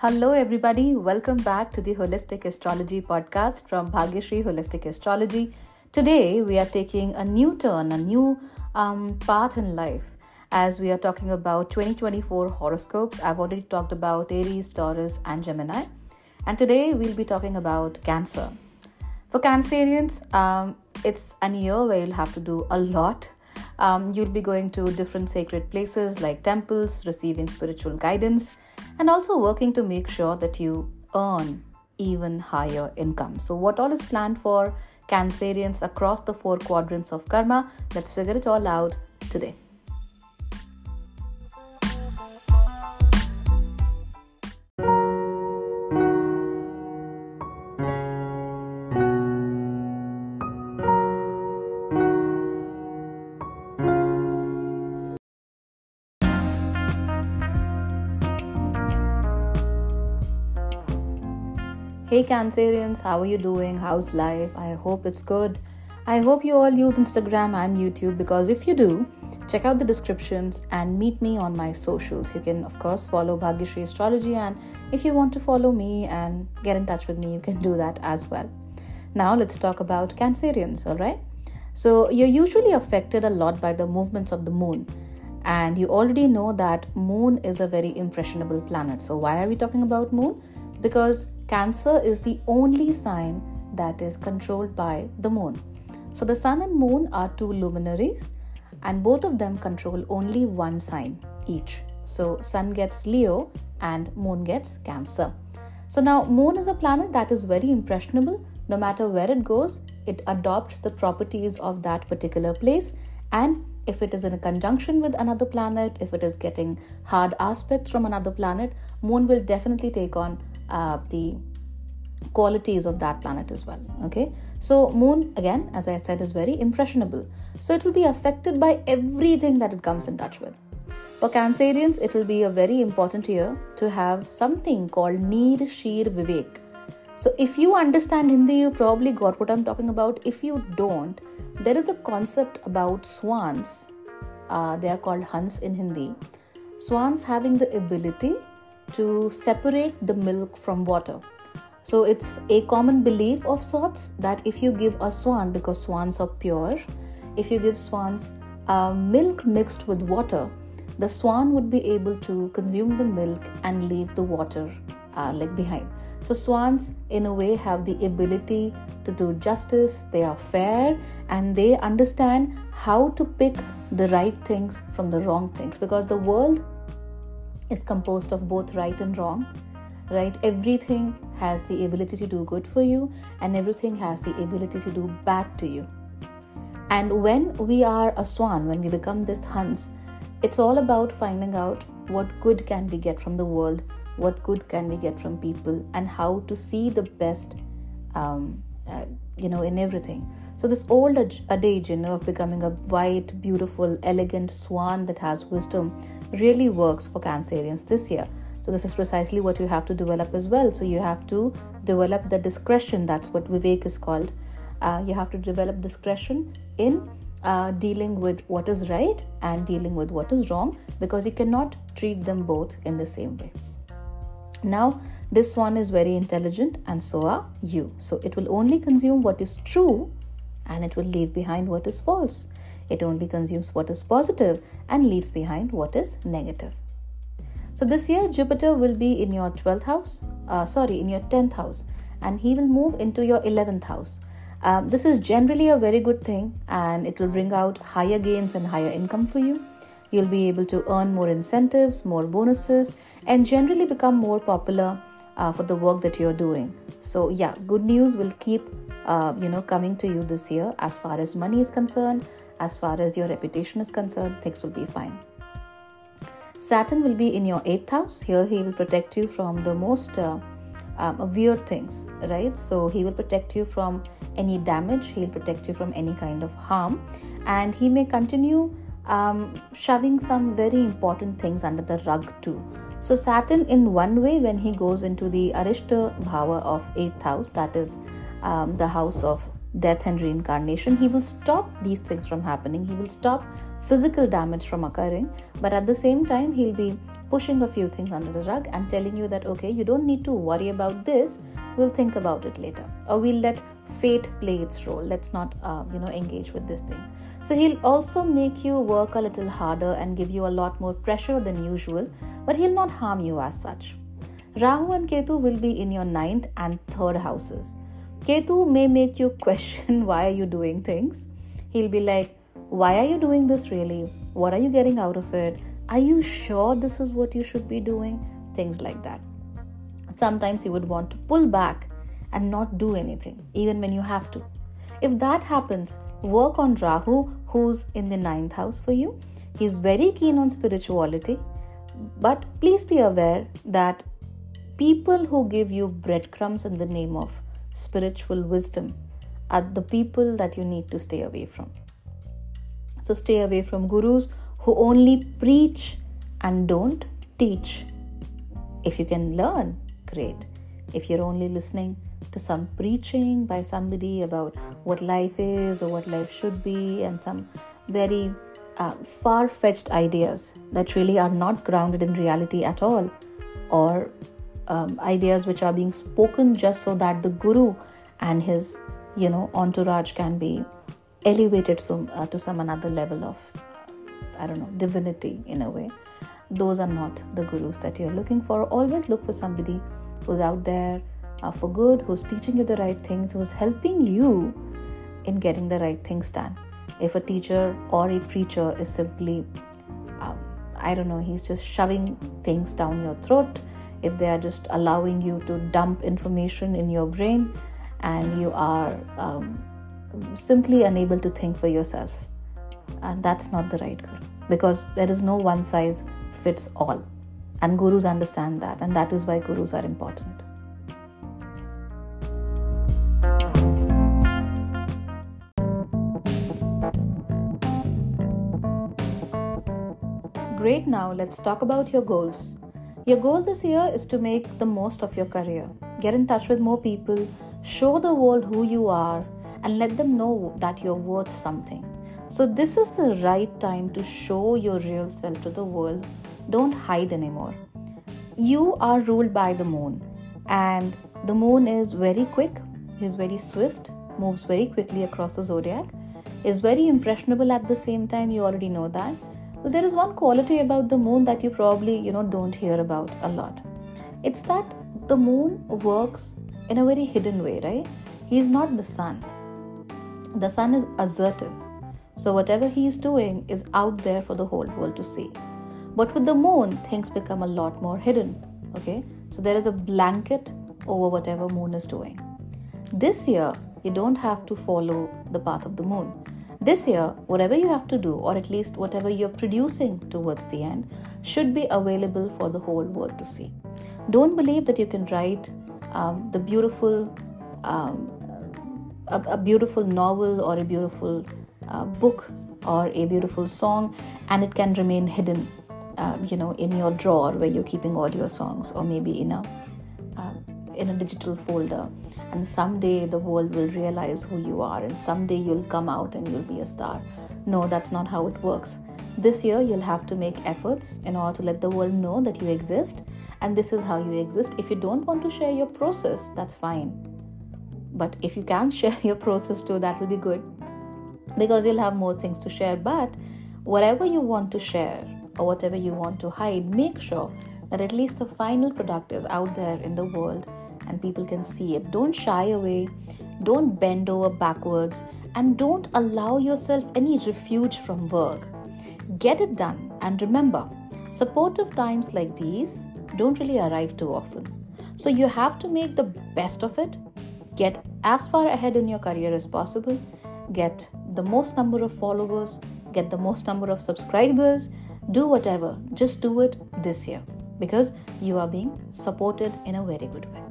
Hello, everybody. Welcome back to the Holistic Astrology podcast from Bhagyashree Holistic Astrology. Today, we are taking a new turn, a new um, path in life as we are talking about 2024 horoscopes. I've already talked about Aries, Taurus, and Gemini. And today, we'll be talking about Cancer. For Cancerians, um, it's an year where you'll have to do a lot. Um, you'll be going to different sacred places like temples, receiving spiritual guidance and also working to make sure that you earn even higher income. So, what all is planned for Cancerians across the four quadrants of karma? Let's figure it all out today. Hey Cancerians, how are you doing? How's life? I hope it's good. I hope you all use Instagram and YouTube because if you do, check out the descriptions and meet me on my socials. You can, of course, follow Bhagyashree Astrology, and if you want to follow me and get in touch with me, you can do that as well. Now, let's talk about Cancerians, all right? So, you're usually affected a lot by the movements of the moon and you already know that moon is a very impressionable planet so why are we talking about moon because Cancer is the only sign that is controlled by the moon. So the sun and moon are two luminaries and both of them control only one sign each. So sun gets Leo and moon gets Cancer. So now moon is a planet that is very impressionable no matter where it goes it adopts the properties of that particular place and if it is in a conjunction with another planet if it is getting hard aspects from another planet moon will definitely take on uh, the qualities of that planet as well okay? So moon again as i said is very impressionable. So it will be affected by everything that it comes in touch with. For cancerians it will be a very important year to have something called neer sheer vivek. So if you understand hindi you probably got what i'm talking about. If you don't there is a concept about swans. Uh, they are called hans in hindi. Swans having the ability to separate the milk from water. So it's a common belief of sorts that if you give a swan, because swans are pure, if you give swans uh, milk mixed with water, the swan would be able to consume the milk and leave the water uh, like behind. So swans, in a way, have the ability to do justice. They are fair and they understand how to pick the right things from the wrong things because the world is composed of both right and wrong right? Everything has the ability to do good for you and everything has the ability to do bad to you. And when we are a swan when we become this hans it's all about finding out what good can we get from the world what good can we get from people and how to see the best um, uh, you know in everything. So this old adage you know of becoming a white beautiful elegant swan that has wisdom really works for cancerians this year. So this is precisely what you have to develop as well. So you have to develop the discretion. That's what vivek is called. Uh, you have to develop discretion in uh, dealing with what is right and dealing with what is wrong because you cannot treat them both in the same way. Now, this one is very intelligent, and so are you. So, it will only consume what is true and it will leave behind what is false. It only consumes what is positive and leaves behind what is negative. So, this year, Jupiter will be in your 12th house, uh, sorry, in your 10th house, and he will move into your 11th house. Um, this is generally a very good thing and it will bring out higher gains and higher income for you. You'll be able to earn more incentives, more bonuses, and generally become more popular uh, for the work that you're doing. So, yeah, good news will keep uh, you know coming to you this year as far as money is concerned, as far as your reputation is concerned, things will be fine. Saturn will be in your eighth house. Here, he will protect you from the most uh, um, weird things, right? So, he will protect you from any damage, he'll protect you from any kind of harm, and he may continue um, shoving some very important things under the rug too. So Saturn, in one way, when he goes into the Arishta Bhava of eighth house, that is um, the house of death and reincarnation. He will stop these things from happening. He will stop physical damage from occurring. But at the same time, he'll be pushing a few things under the rug and telling you that, okay, you don't need to worry about this. We'll think about it later. Or we'll let fate play its role. Let's not, uh, you know, engage with this thing. So he'll also make you work a little harder and give you a lot more pressure than usual, but he'll not harm you as such. Rahu and Ketu will be in your ninth and third houses. Ketu may make you question why are you doing things. He'll be like, why are you doing this really? What are you getting out of it? Are you sure this is what you should be doing? Things like that. Sometimes you would want to pull back and not do anything, even when you have to. If that happens, work on Rahu, who's in the ninth house for you. He's very keen on spirituality, but please be aware that people who give you breadcrumbs in the name of spiritual wisdom are the people that you need to stay away from. So stay away from gurus who only preach and don't teach. If you can learn, great. If you're only listening to some preaching by somebody about what life is or what life should be and some very uh, far fetched ideas that really are not grounded in reality at all, or um, ideas which are being spoken just so that the guru and his you know entourage can be elevated some, uh, to some another level of I don't know, divinity in a way. Those are not the gurus that you're looking for. Always look for somebody who's out there uh, for good, who's teaching you the right things, who's helping you in getting the right things done. If a teacher or a preacher is simply, um, I don't know, he's just shoving things down your throat, if they are just allowing you to dump information in your brain and you are um, simply unable to think for yourself, and that's not the right guru because there is no one size fits all. And gurus understand that and that is why gurus are important. Great now let's talk about your goals your goal this year is to make the most of your career get in touch with more people show the world who you are and let them know that you're worth something so, this is the right time to show your real self to the world. Don't hide anymore. You are ruled by the moon, and the moon is very quick, is very swift, moves very quickly across the zodiac, is very impressionable at the same time. You already know that. But there is one quality about the moon that you probably you know don't hear about a lot. It's that the moon works in a very hidden way, right? He is not the sun. The sun is assertive so, whatever he is doing is out there for the whole world to see. But with the moon, things become a lot more hidden. Okay, so there is a blanket over whatever moon is doing. This year, you don't have to follow the path of the moon. This year, whatever you have to do, or at least whatever you're producing towards the end, should be available for the whole world to see. Don't believe that you can write um, the beautiful, um, a, a beautiful novel or a beautiful uh, book or a beautiful song and it can remain hidden uh, you know in your drawer where you're keeping all your songs or maybe in a in a digital folder. And someday the world will realize who you are and someday you'll come out and you'll be a star. No that's not how it works. This year you'll have to make efforts in order to let the world know that you exist and this is how you exist. If you don't want to share your process that's fine. But if you can share your process too that will be good. Because you'll have more things to share. But whatever you want to share or whatever you want to hide, make sure that at least the final product is out there in the world and people can see it. Don't shy away, don't bend over backwards, and don't allow yourself any refuge from work. Get it done, and remember, supportive times like these don't really arrive too often. So you have to make the best of it, get as far ahead in your career as possible, get the most number of followers, get the most number of subscribers, do whatever. Just do it this year because you are being supported in a very good way.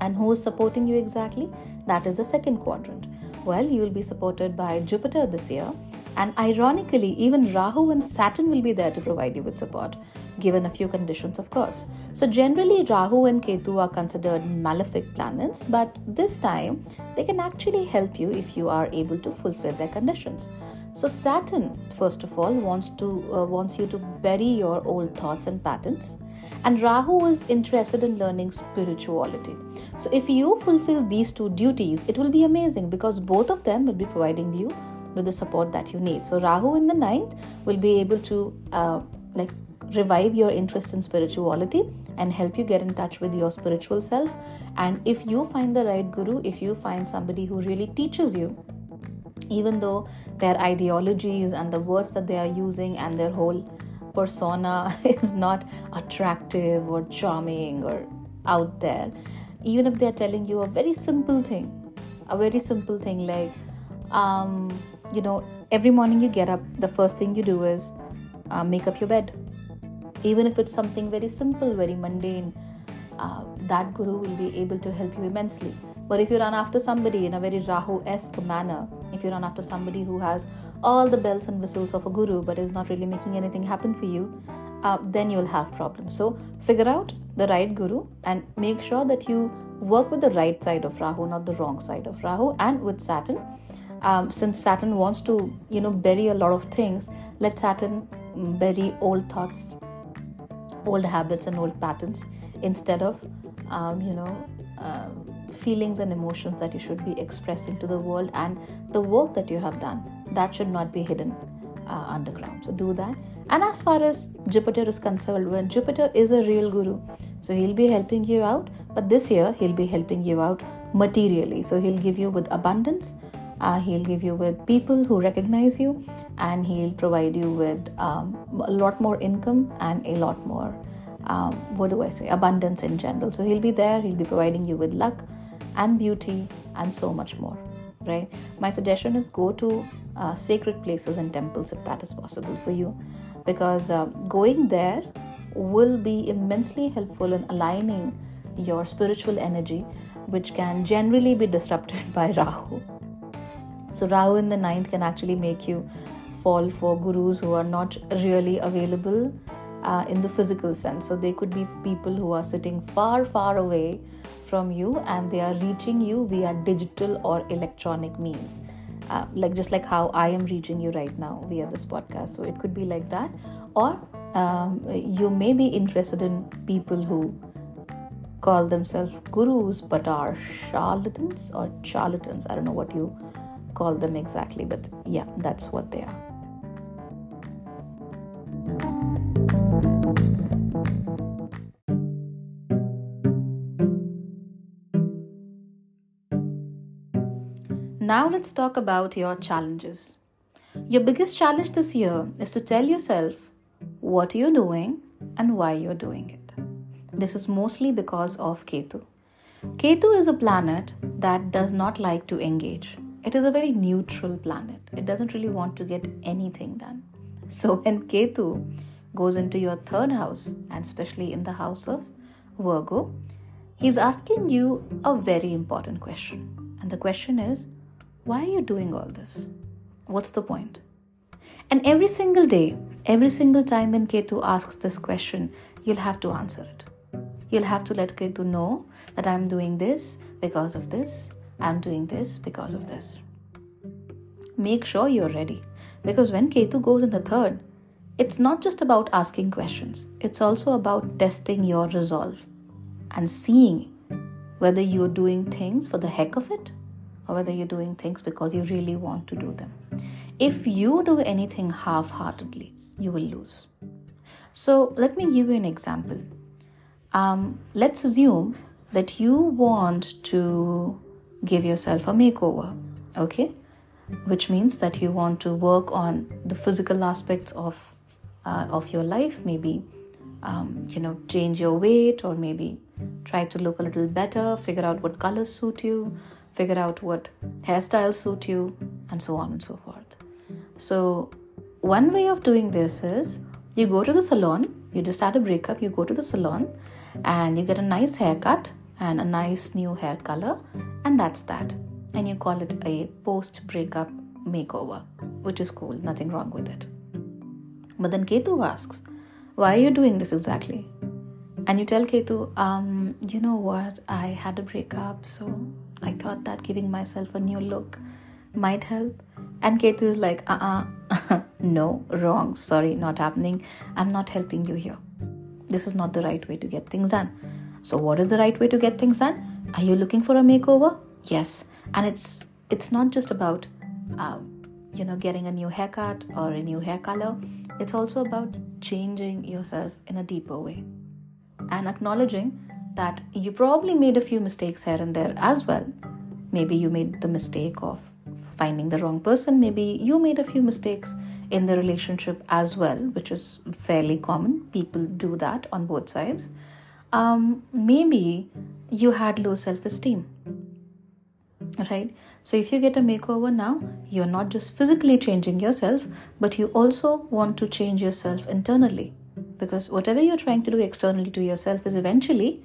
And who is supporting you exactly? That is the second quadrant. Well, you will be supported by Jupiter this year, And ironically, even Rahu and Saturn will be there to provide you with support, given a few conditions, of course. So, generally, Rahu and Ketu are considered malefic planets, but this time they can actually help you if you are able to fulfill their conditions. So, Saturn, first of all, wants to uh, wants you to bury your old thoughts and patterns and Rahu is interested in learning spirituality. So, if you fulfill these two duties, it will be amazing because both of them will be providing you with the support that you need. So, Rahu in the ninth will be able to uh, like revive your interest in spirituality and help you get in touch with your spiritual self. And if you find the right guru, if you find somebody who really teaches you, even though their ideologies and the words that they are using and their whole persona is not attractive or charming or out there, even if they're telling you a very simple thing, a very simple thing like, um, you know, every morning you get up, the first thing you do is uh, make up your bed. Even if it's something very simple, very mundane, uh, that guru will be able to help you immensely. But if you run after somebody in a very Rahu esque manner, if you run after somebody who has all the bells and whistles of a guru but is not really making anything happen for you, uh, then you'll have problems. So figure out the right guru and make sure that you work with the right side of Rahu, not the wrong side of Rahu, and with Saturn. Um, since Saturn wants to, you know, bury a lot of things, let Saturn bury old thoughts, old habits, and old patterns instead of, um, you know, um, feelings and emotions that you should be expressing to the world and the work that you have done. That should not be hidden uh, underground. So do that. And as far as jupiter is concerned when jupiter is a real guru. So he'll be helping you out. But this year he'll be helping you out materially. So he'll give you with abundance. Uh, he'll give you with people who recognize you. And he'll provide you with um, a lot more income and a lot more um, what do I say, abundance in general. So he'll be there, he'll be providing you with luck and beauty and so much more, right? My suggestion is go to uh, sacred places and temples if that is possible for you, because uh, going there will be immensely helpful in aligning your spiritual energy, which can generally be disrupted by Rahu. So, Rahu in the ninth can actually make you fall for gurus who are not really available uh, in the physical sense. So they could be people who are sitting far, far away from you and they are reaching you via digital or electronic means. Uh, like just like how I am reaching you right now via this podcast. So it could be like that, or um, you may be interested in people who call themselves gurus but are charlatans or charlatans. I don't know what you call them exactly, but yeah, that's what they are. Now let's talk about your challenges. Your biggest challenge this year is to tell yourself what you're doing and why you're doing it. This is mostly because of Ketu. Ketu is a planet that does not like to engage. It is a very neutral planet. It doesn't really want to get anything done. So when Ketu goes into your third house, and especially in the house of Virgo, he's asking you a very important question. And the question is, why are you doing all this? What's the point? And every single day, every single time when Ketu asks this question, you'll have to answer it. You'll have to let Ketu know that I'm doing this because of this, I'm doing this because of this. Make sure you're ready because when Ketu goes in the third, it's not just about asking questions, it's also about testing your resolve and seeing whether you're doing things for the heck of it or whether you're doing things because you really want to do them. If you do anything half heartedly, you will lose. So, let me give you an example. Um, let's assume that you want to give yourself a makeover, okay? Which means that you want to work on the physical aspects of uh, of your life, maybe um, you know change your weight or maybe try to look a little better, figure out what colors suit you, figure out what hairstyles suit you, and so on and so forth. So, one way of doing this is you go to the salon, you just had a breakup, you go to the salon and you get a nice haircut and a nice new hair color, and that's that. And you call it a post breakup makeover. which is cool, nothing wrong with it. But then Ketu asks, Why are you doing this exactly? And you tell Ketu, um, You know what? I had a breakup, so I thought that giving myself a new look might help. And Ketu is like, Uh uh, no, wrong, sorry, not happening. I'm not helping you here. This is not the right way to get things done. So, what is the right way to get things done? Are you looking for a makeover? Yes, and it's it's not just about um, you know getting a new haircut or a new hair color. It's also about changing yourself in a deeper way and acknowledging that you probably made a few mistakes here and there as well. Maybe you made the mistake of finding the wrong person. Maybe you made a few mistakes in the relationship as well, which is fairly common. People do that on both sides. Um, maybe you had low self esteem right so if you get a makeover now you're not just physically changing yourself but you also want to change yourself internally because whatever you're trying to do externally to yourself is eventually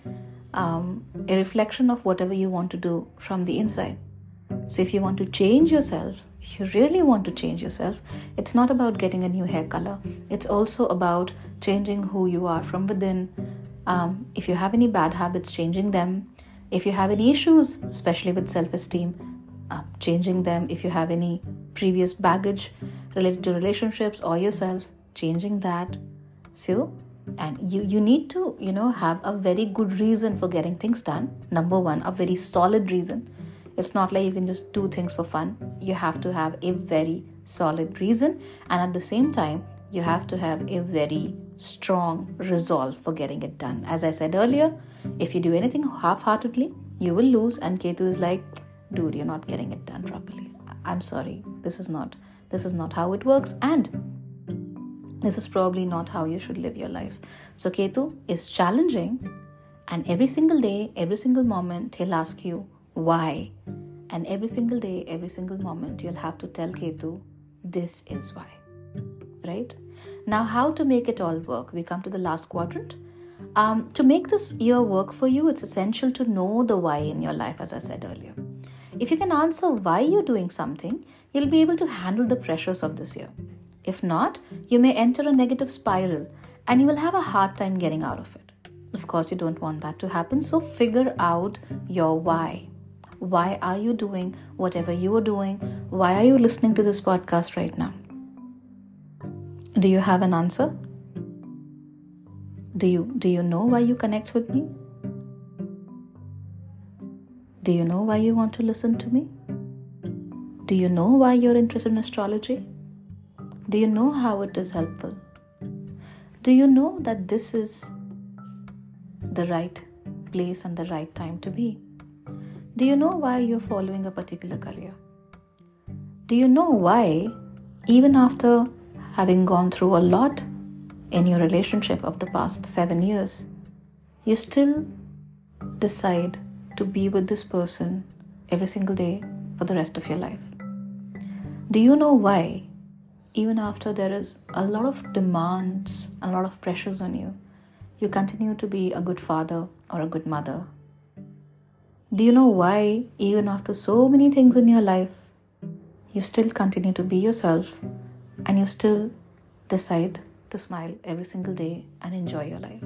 um, a reflection of whatever you want to do from the inside so if you want to change yourself if you really want to change yourself it's not about getting a new hair color it's also about changing who you are from within um, if you have any bad habits changing them if you have any issues, especially with self esteem, uh, changing them. If you have any previous baggage related to relationships or yourself, changing that. So, and you, you need to, you know, have a very good reason for getting things done. Number one, a very solid reason. It's not like you can just do things for fun. You have to have a very solid reason, and at the same time, you have to have a very strong resolve for getting it done. As I said earlier, if you do anything half heartedly, you will lose. And Ketu is like, dude, you're not getting it done properly. I'm sorry. This is not this is not how it works. And this is probably not how you should live your life. So Ketu is challenging, and every single day, every single moment, he'll ask you why. And every single day, every single moment, you'll have to tell Ketu, this is why. Right? Now, how to make it all work? We come to the last quadrant. Um, to make this year work for you, it's essential to know the why in your life, as I said earlier. If you can answer why you're doing something, you'll be able to handle the pressures of this year. If not, you may enter a negative spiral and you will have a hard time getting out of it. Of course, you don't want that to happen, so figure out your why. Why are you doing whatever you are doing? Why are you listening to this podcast right now? Do you have an answer? Do you do you know why you connect with me? Do you know why you want to listen to me? Do you know why you're interested in astrology? Do you know how it is helpful? Do you know that this is the right place and the right time to be? Do you know why you're following a particular career? Do you know why, even after having gone through a lot in your relationship of the past seven years, you still decide to be with this person every single day for the rest of your life. Do you know why, even after there is a lot of demands, a lot of pressures on you, you continue to be a good father or a good mother? Do you know why, even after so many things in your life, you still continue to be yourself and you still decide to smile every single day and enjoy your life.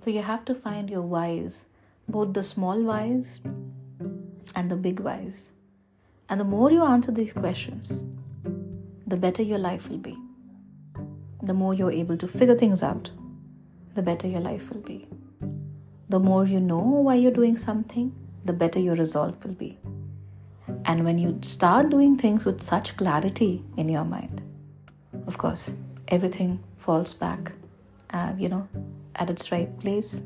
So you have to find your whys, both the small whys and the big whys. And the more you answer these questions, the better your life will be. The more you're able to figure things out, the better your life will be. The more you know why you're doing something, the better your resolve will be. And when you start doing things with such clarity in your mind, of course, everything falls back, uh, you know, at its right place.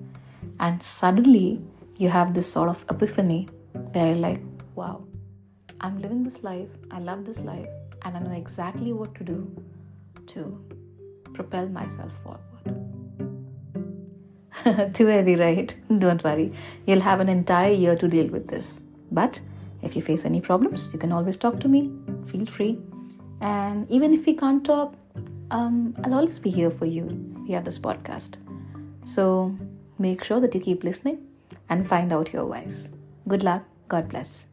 And suddenly you have this sort of epiphany where you're like, wow, I'm living this life, I love this life, and I know exactly what to do to propel myself forward. Too heavy, right? Don't worry, you'll have an entire year to deal with this. But if you face any problems, you can always talk to me. Feel free. And even if we can't talk, um, I'll always be here for you via this podcast. So make sure that you keep listening and find out your whys. Good luck. God bless.